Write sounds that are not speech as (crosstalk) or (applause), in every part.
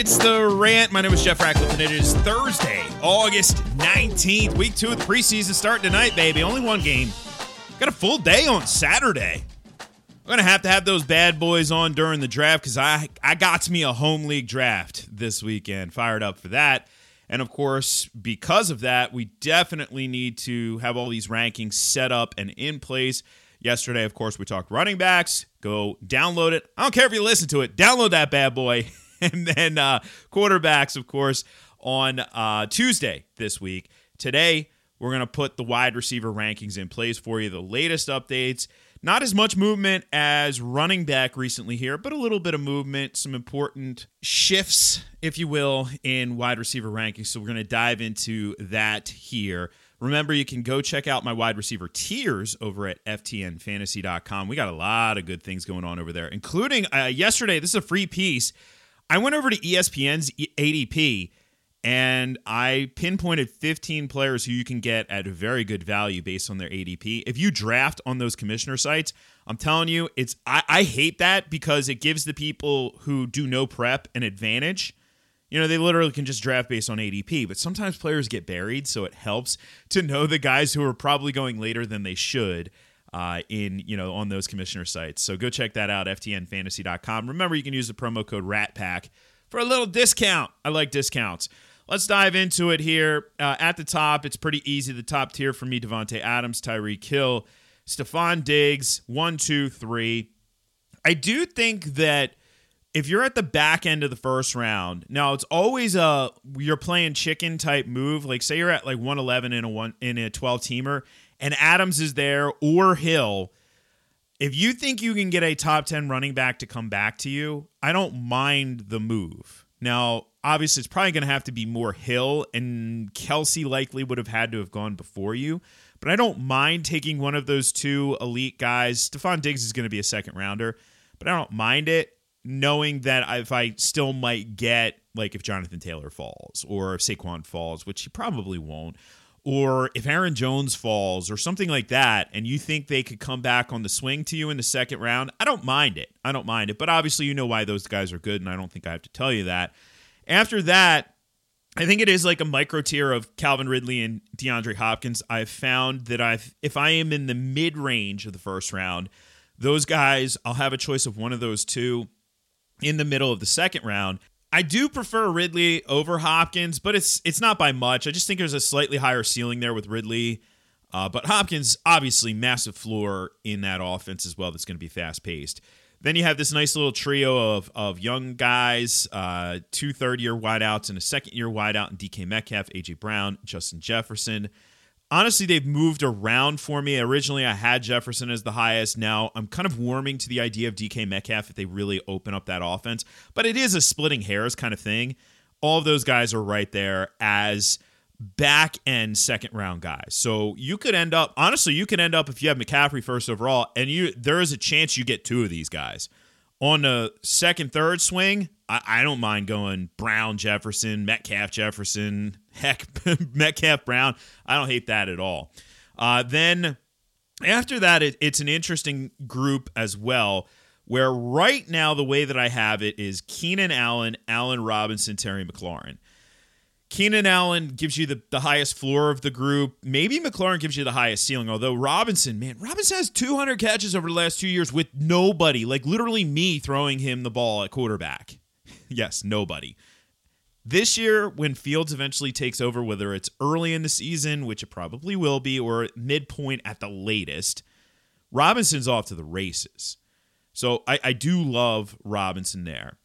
It's the rant. My name is Jeff Ratcliffe, and it is Thursday, August 19th. Week two of the preseason starting tonight, baby. Only one game. Got a full day on Saturday. I'm to have to have those bad boys on during the draft because I, I got me a home league draft this weekend. Fired up for that. And of course, because of that, we definitely need to have all these rankings set up and in place. Yesterday, of course, we talked running backs. Go download it. I don't care if you listen to it, download that bad boy. (laughs) (laughs) and then uh, quarterbacks, of course, on uh, Tuesday this week. Today, we're going to put the wide receiver rankings in place for you, the latest updates. Not as much movement as running back recently here, but a little bit of movement, some important shifts, if you will, in wide receiver rankings. So we're going to dive into that here. Remember, you can go check out my wide receiver tiers over at FTNFantasy.com. We got a lot of good things going on over there, including uh, yesterday. This is a free piece. I went over to ESPN's ADP and I pinpointed 15 players who you can get at a very good value based on their ADP. If you draft on those commissioner sites, I'm telling you, it's I, I hate that because it gives the people who do no prep an advantage. You know, they literally can just draft based on ADP, but sometimes players get buried, so it helps to know the guys who are probably going later than they should uh, in you know on those commissioner sites. So go check that out, ftnfantasy.com. Remember, you can use the promo code RATPACK for a little discount. I like discounts. Let's dive into it here. Uh, at the top, it's pretty easy. The top tier for me: Davante Adams, Tyreek Hill, Stefon Diggs. One, two, three. I do think that if you're at the back end of the first round, now it's always a you're playing chicken type move. Like say you're at like 111 in a one in a 12 teamer, and Adams is there or Hill, if you think you can get a top 10 running back to come back to you, I don't mind the move. Now, obviously, it's probably going to have to be more Hill, and Kelce likely would have had to have gone before you. But I don't mind taking one of those two elite guys. Stefon Diggs is going to be a second rounder, but I don't mind it, knowing that if I still might get, like, if Jonathan Taylor falls or if Saquon falls, which he probably won't, or if Aaron Jones falls or something like that, and you think they could come back on the swing to you in the second round, I don't mind it. I don't mind it. But obviously, you know why those guys are good, and I don't think I have to tell you that. After that, I think it is like a micro tier of Calvin Ridley and DeAndre Hopkins. I've found that I've if I am in the mid range of the first round, those guys, I'll have a choice of one of those two in the middle of the second round. I do prefer Ridley over Hopkins, but it's it's not by much. I just think there's a slightly higher ceiling there with Ridley. Uh, but Hopkins, obviously, massive floor in that offense as well. That's going to be fast paced. Then you have this nice little trio of of young guys, uh, two third year wideouts and a second year wideout in DK Metcalf, AJ Brown, Justin Jefferson honestly, they've moved around for me. Originally, I had Jefferson as the highest. Now I'm kind of warming to the idea of DK Metcalf if they really open up that offense. But it is a splitting hairs kind of thing. All of those guys are right there as back end second round guys. So you could end up honestly, you could end up if you have McCaffrey first overall, and you there is a chance you get two of these guys. On the second, third swing, I, I don't mind going Brown, Jefferson, Metcalf, Jefferson, (laughs) heck, Metcalf, Brown. I don't hate that at all. Uh, then after that, it, it's an interesting group as well. Where right now, the way that I have it is Keenan Allen, Allen Robinson, Terry McLaurin. Keenan Allen gives you the, the highest floor of the group. Maybe McLaurin gives you the highest ceiling, although Robinson, man, Robinson has 200 catches over the last two years with nobody, like literally me throwing him the ball at quarterback. Yes, nobody. This year, when Fields eventually takes over, whether it's early in the season, which it probably will be, or midpoint at the latest, Robinson's off to the races. So I, I do love Robinson there.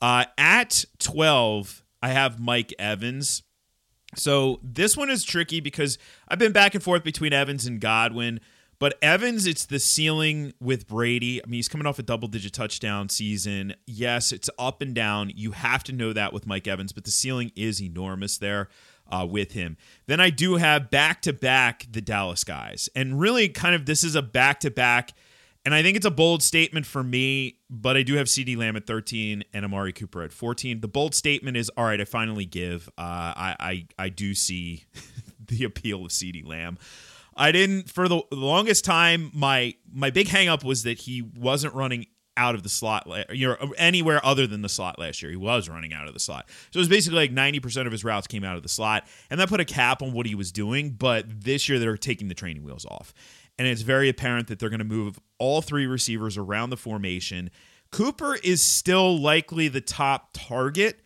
Uh, at 12, I have Mike Evans. So this one is tricky because I've been back and forth between Evans and Godwin. But Evans, it's the ceiling with Brady. I mean, he's coming off a double digit touchdown season. Yes, it's up and down. You have to know that with Mike Evans, but the ceiling is enormous there uh, with him. Then I do have back to back the Dallas guys. And really, kind of, this is a back to back and I think it's a bold statement for me, but I do have CeeDee Lamb at 13 and Amari Cooper at 14. The bold statement is all right, I finally give. Uh, I, I, I do see (laughs) the appeal of CeeDee Lamb. I didn't for the longest time. My my big hangup was that he wasn't running out of the slot, you know, anywhere other than the slot last year. He was running out of the slot. So it was basically like 90% of his routes came out of the slot. And that put a cap on what he was doing. But this year they're taking the training wheels off. And it's very apparent that they're going to move all three receivers around the formation. Cooper is still likely the top target,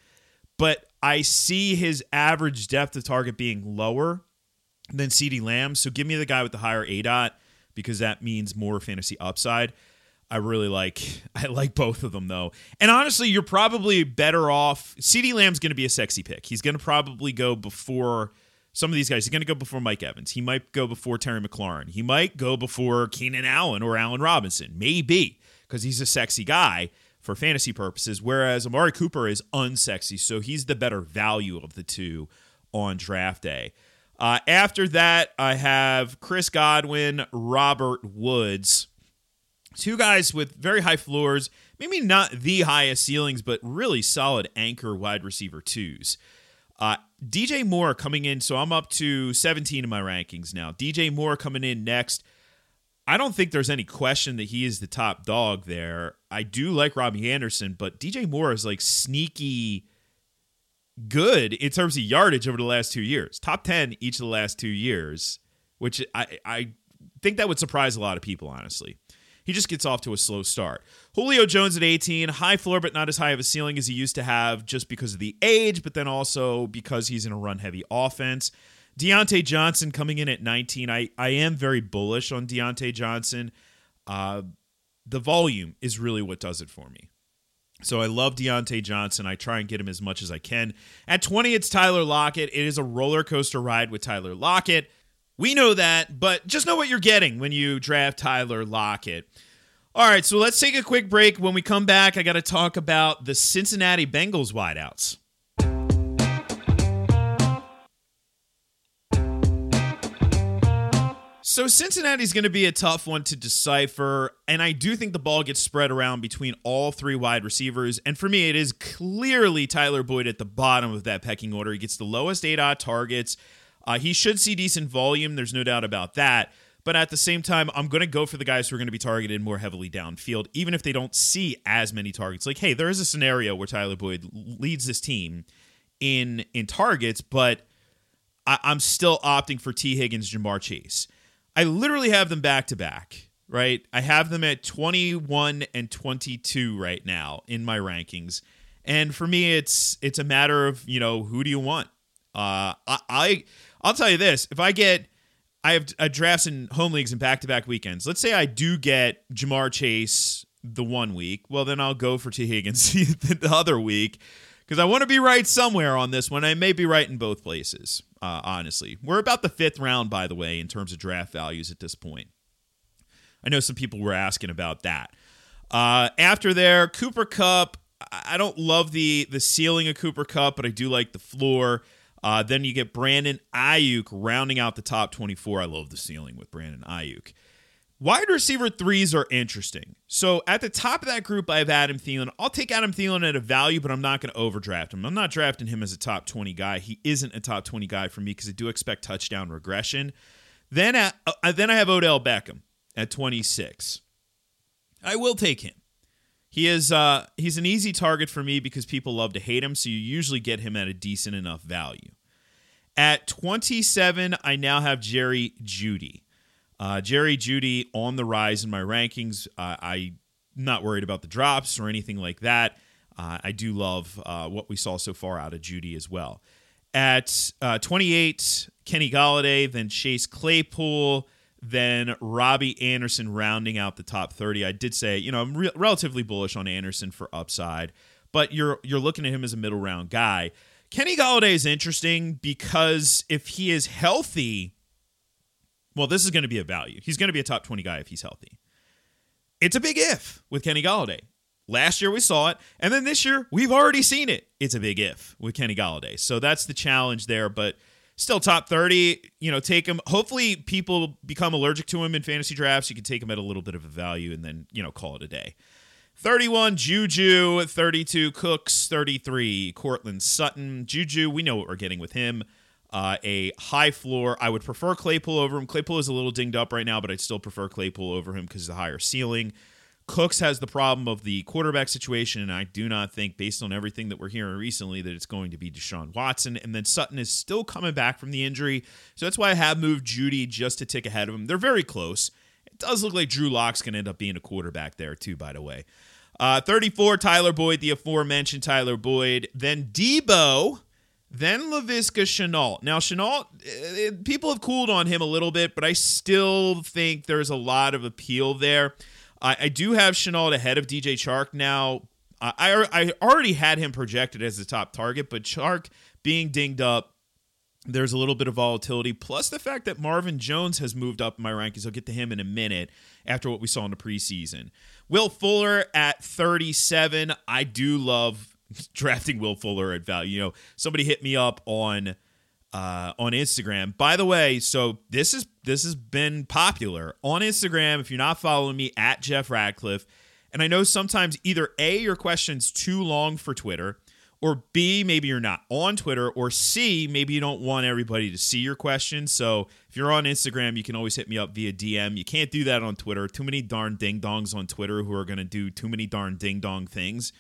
but I see his average depth of target being lower than CeeDee Lamb. So give me the guy with the higher ADOT because that means more fantasy upside. I really like (laughs) I like both of them though. And honestly, you're probably better off. CeeDee Lamb's going to be a sexy pick. He's going to probably go before some of these guys. He's going to go before Mike Evans. He might go before Terry McLaurin. He might go before Keenan Allen or Allen Robinson. Maybe because he's a sexy guy for fantasy purposes. Whereas Amari Cooper is unsexy, so he's the better value of the two on draft day. Uh, after that, I have Chris Godwin, Robert Woods. Two guys with very high floors, maybe not the highest ceilings, but really solid anchor wide receiver twos. Uh, DJ Moore coming in, so I'm up to 17 in my rankings now. DJ Moore coming in next. I don't think there's any question that he is the top dog there. I do like Robbie Anderson, but DJ Moore is like sneaky good in terms of yardage over the last two years. Top 10 each of the last two years, which I, I think that would surprise a lot of people, honestly. He just gets off to a slow start. Julio Jones at 18, high floor, but not as high of a ceiling as he used to have just because of the age, but then also because he's in a run heavy offense. Diontae Johnson coming in at 19. I, I am very bullish on Diontae Johnson. Uh, the volume is really what does it for me. So I love Diontae Johnson. I try and get him as much as I can. At 20, it's Tyler Lockett. It is a roller coaster ride with Tyler Lockett. We know that, but just know what you're getting when you draft Tyler Lockett. All right, so let's take a quick break. When we come back, I got to talk about the Cincinnati Bengals wideouts. So Cincinnati's going to be a tough one to decipher, and I do think the ball gets spread around between all three wide receivers. And for me, it is clearly Tyler Boyd at the bottom of that pecking order. He gets the lowest ADOT targets. Uh, he should see decent volume. There's no doubt about that. But at the same time, I'm going to go for the guys who are going to be targeted more heavily downfield, even if they don't see as many targets. Like, hey, there is a scenario where Tyler Boyd leads this team in in targets, but I, I'm still opting for Tee Higgins, Ja'Marr Chase. I literally have them back to back, right? I have them at 21 and 22 right now in my rankings. And for me, it's it's a matter of you know who do you want. Uh, I, I I'll tell you this: if I get I have drafts in home leagues and back to back weekends. Let's say I do get Ja'Marr Chase the one week. Well, then I'll go for Tee Higgins (laughs) the other week because I want to be right somewhere on this one. I may be right in both places uh, honestly. We're about the fifth round, by the way, in terms of draft values at this point. I know some people were asking about that. Uh, after there, Cooper Kupp. I don't love the the ceiling of Cooper Kupp, but I do like the floor. Uh, then you get Brandon Aiyuk rounding out the top 24. I love the ceiling with Brandon Aiyuk. Wide receiver threes are interesting. So at the top of that group, I have Adam Thielen. I'll take Adam Thielen at a value, but I'm not going to overdraft him. I'm not drafting him as a top 20 guy. He isn't a top 20 guy for me because I do expect touchdown regression. Then, at, uh, then I have Odell Beckham at 26. I will take him. He is uh, he's an easy target for me because people love to hate him, so you usually get him at a decent enough value. At 27, I now have Jerry Jeudy. Uh, Jerry Jeudy on the rise in my rankings. Uh, I'm not worried about the drops or anything like that. Uh, I do love uh, what we saw so far out of Judy as well. At uh, 28, Kenny Golladay, then Chase Claypool, then Robbie Anderson rounding out the top 30. I did say, you know, I'm re- relatively bullish on Anderson for upside, but you're you're looking at him as a middle round guy. Kenny Golladay is interesting because if he is healthy, well, this is going to be a value. He's going to be a top 20 guy if he's healthy. It's a big if with Kenny Golladay. Last year we saw it, and then this year we've already seen it. It's a big if with Kenny Golladay. So that's the challenge there, but still top 30, you know, take him. Hopefully people become allergic to him in fantasy drafts. You can take him at a little bit of a value and then, you know, call it a day. 31 Juju, 32 Cooks, 33 Courtland Sutton. Juju, we know what we're getting with him uh, a high floor. I would prefer Claypool over him. Claypool is a little dinged up right now, but I'd still prefer Claypool over him because of the higher ceiling. Cooks has the problem of the quarterback situation, and I do not think, based on everything that we're hearing recently, that it's going to be Deshaun Watson. And then Sutton is still coming back from the injury, so that's why I have moved Jeudy just to tick ahead of him. They're very close. It does look like Drew Lock's going to end up being a quarterback there too, by the way. Uh, 34, Tyler Boyd, the aforementioned Tyler Boyd. Then Deebo, then Laviska Shenault. Now, Shenault, eh, people have cooled on him a little bit, but I still think there's a lot of appeal there. I, I do have Shenault ahead of DJ Chark now. I, I already had him projected as the top target, but Chark being dinged up, there's a little bit of volatility. Plus the fact that Marvin Jones has moved up in my rankings. I'll get to him in a minute after what we saw in the preseason. Will Fuller at 37. I do love (laughs) drafting Will Fuller at value. You know, somebody hit me up on uh, on Instagram. By the way, so this is this has been popular on Instagram. If you're not following me at Jeff Ratcliffe, and I know sometimes either A, your question's too long for Twitter, or B, maybe you're not on Twitter, or C, maybe you don't want everybody to see your question. So if you're on Instagram, you can always hit me up via DM. You can't do that on Twitter. Too many darn ding dongs on Twitter who are going to do too many darn ding dong things.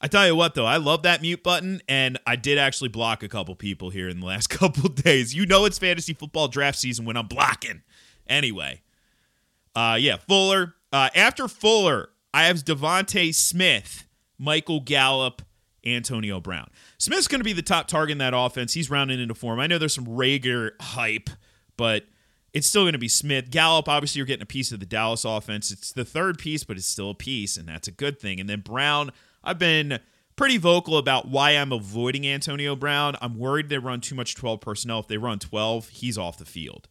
I tell you what, though, I love that mute button, and I did actually block a couple people here in the last (laughs) couple days. You know, it's fantasy football draft season when I'm blocking. Anyway, uh, yeah, Fuller. Uh, after Fuller, I have DeVonta Smith, Michael Gallup, Antonio Brown. Smith's going to be the top target in that offense. He's rounding into form. I know there's some Reagor hype, but it's still going to be Smith. Gallup, obviously, you're getting a piece of the Dallas offense. It's the third piece, but it's still a piece, and that's a good thing. And then Brown. I've been pretty vocal about why I'm avoiding Antonio Brown. I'm worried they run too much 12 personnel. If they run 12, he's off the field.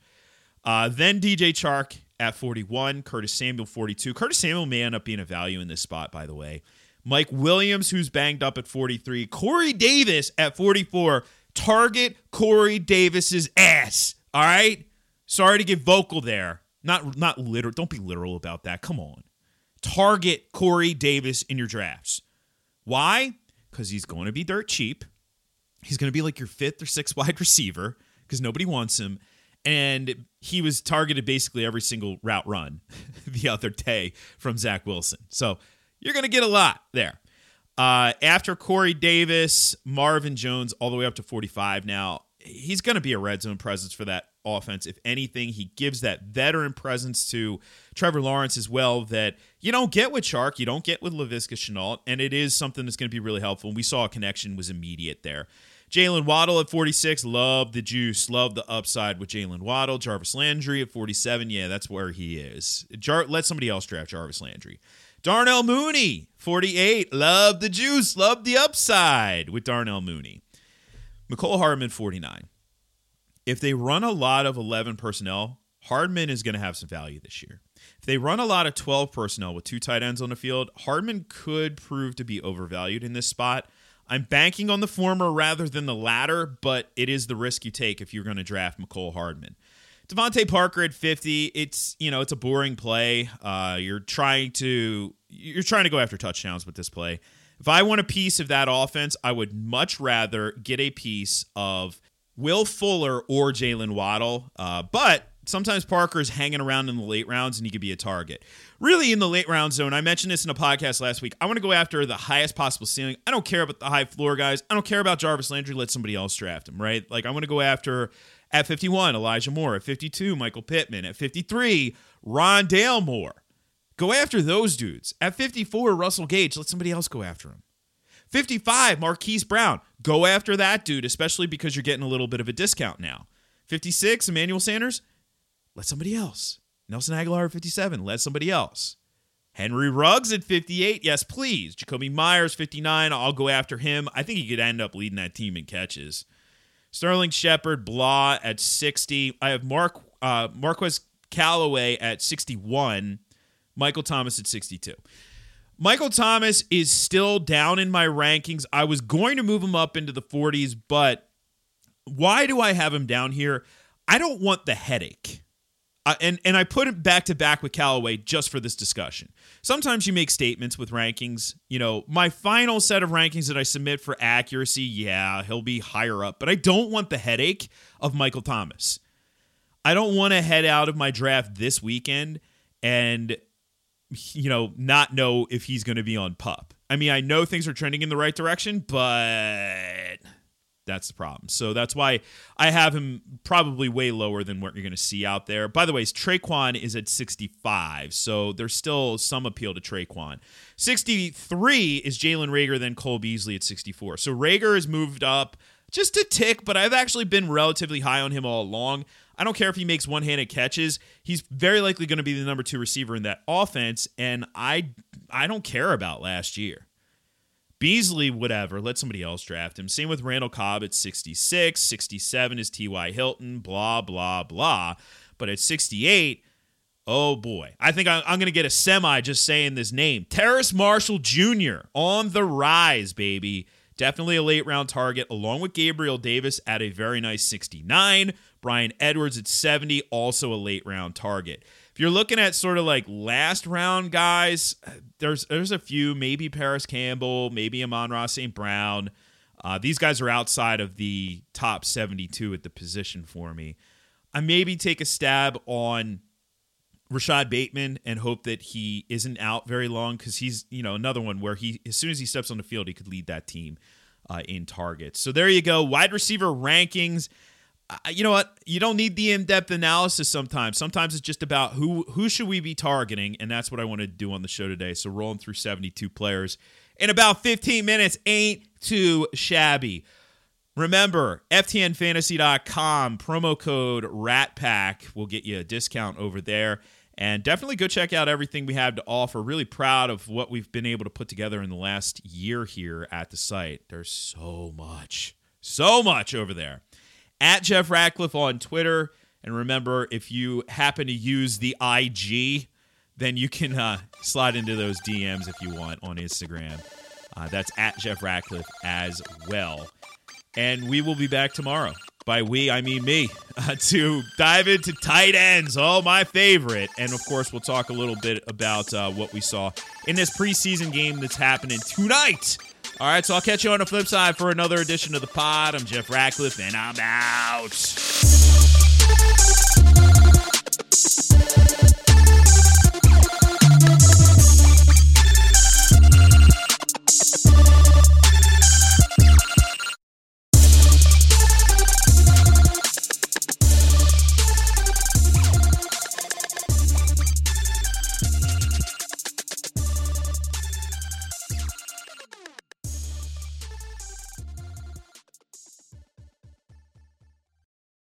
Uh, then DJ Chark at 41, Curtis Samuel 42. Curtis Samuel may end up being a value in this spot, by the way. Mike Williams, who's banged up at 43. Corey Davis at 44. Target Corey Davis's ass. All right. Sorry to get vocal there. Not not literal. Don't be literal about that. Come on. Target Corey Davis in your drafts. Why? Because he's going to be dirt cheap. He's going to be like your fifth or sixth (laughs) wide receiver because nobody wants him. And he was targeted basically every single route run (laughs) the other day from Zach Wilson. So you're going to get a lot there. Uh, after Corey Davis, Marvin Jones, all the way up to 45 now, he's going to be a red zone presence for that offense. If anything, he gives that veteran presence to Trevor Lawrence as well that you don't get with Chark, you don't get with Laviska Shenault, and it is something that's going to be really helpful. And we saw a connection was immediate there. Jaylen Waddle at 46, love the juice, love the upside with Jaylen Waddle. Jarvis Landry at 47, yeah, that's where he is. Jar- let somebody else draft Jarvis Landry. Darnell Mooney, 48, love the juice, love the upside with Darnell Mooney. Mecole Hardman, 49 if they run a lot of 11 personnel, Hardman is going to have some value this year. If they run a lot of 12 personnel with two tight ends on the field, Hardman could prove to be overvalued in this spot. I'm banking on the former rather than the latter, but it is the risk you take if you're going to draft Mecole Hardman. DeVante Parker at 50, it's you know it's a boring play. Uh, you're trying to you're trying to go after touchdowns with this play. If I want a piece of that offense, I would much rather get a piece of Will Fuller or Jaylen Waddle. Uh, but sometimes Parker's hanging around in the late rounds and he could be a target. Really, in the late round zone, I mentioned this in a podcast last week. I want to go after the highest possible ceiling. I don't care about the high floor guys. I don't care about Jarvis Landry. Let somebody else draft him, right? Like, I want to go after at 51, Elijah Moore. At 52, Michael Pittman. At 53, Rondale Moore. Go after those dudes. At 54, Russell Gage. Let somebody else go after him. 55, Marquise Brown. Go after that dude, especially because you're getting a little bit of a discount now. 56, Emmanuel Sanders. Let somebody else. Nelson Agholor at 57. Let somebody else. Henry Ruggs at 58. Yes, please. Jakobi Meyers, 59. I'll go after him. I think he could end up leading that team in catches. Sterling Shepard, Blah at 60. I have Mark uh, Marquez Callaway at 61. Michael Thomas at 62. Michael Thomas is still down in my rankings. I was going to move him up into the 40s, but why do I have him down here? I don't want the headache. Uh, and and I put it back to back with Callaway just for this discussion. Sometimes you make statements with rankings. You know, my final set of rankings that I submit for accuracy, yeah, he'll be higher up, but I don't want the headache of Michael Thomas. I don't want to head out of my draft this weekend and you know, not know if he's going to be on pup. I mean, I know things are trending in the right direction, but that's the problem. So that's why I have him probably way lower than what you're going to see out there. By the way, Tre'Quan is at 65, so there's still some appeal to Tre'Quan. 63 is Jalen Reagor, then Cole Beasley at 64. So Reagor has moved up just a tick, but I've actually been relatively high on him all along. I don't care if he makes one-handed catches. He's very likely going to be the number 2 receiver in that offense and I I don't care about last year. Beasley, whatever, let somebody else draft him. Same with Randall Cobb at 66, 67 is T.Y. Hilton, blah blah blah. But at 68, oh boy. I think I'm going to get a semi just saying this name. Terrace Marshall Jr. on the rise, baby. Definitely a late round target, along with Gabriel Davis at a very nice 69. Bryan Edwards at 70, also a late round target. If you're looking at sort of like last round guys, there's there's a few, maybe Parris Campbell, maybe Amon-Ra St. Brown. Uh, these guys are outside of the top 72 at the position for me. I maybe take a stab on Rashod Bateman and hope that he isn't out very long because he's you know another one where he as soon as he steps on the field he could lead that team uh, in targets. So there you go, wide receiver rankings. Uh, you know what? You don't need the in-depth analysis sometimes. Sometimes it's just about who who should we be targeting, and that's what I want to do on the show today. So rolling through 72 players in about 15 minutes ain't too shabby. Remember, FTNFantasy.com promo code RATPACK will get you a discount over there. And definitely go check out everything we have to offer. Really proud of what we've been able to put together in the last year here at the site. There's so much, so much over there. At Jeff Ratcliffe on Twitter. And remember, if you happen to use the IG, then you can uh, slide into those DMs if you want on Instagram. Uh, that's at Jeff Ratcliffe as well. And we will be back tomorrow by we, I mean me, (laughs) uh, to dive into tight ends. Oh, my favorite. And of course, we'll talk a little bit about uh, what we saw in this preseason game that's happening tonight. All right, so I'll catch you on the flip side for another edition of the pod. I'm Jeff Ratcliffe, and I'm out.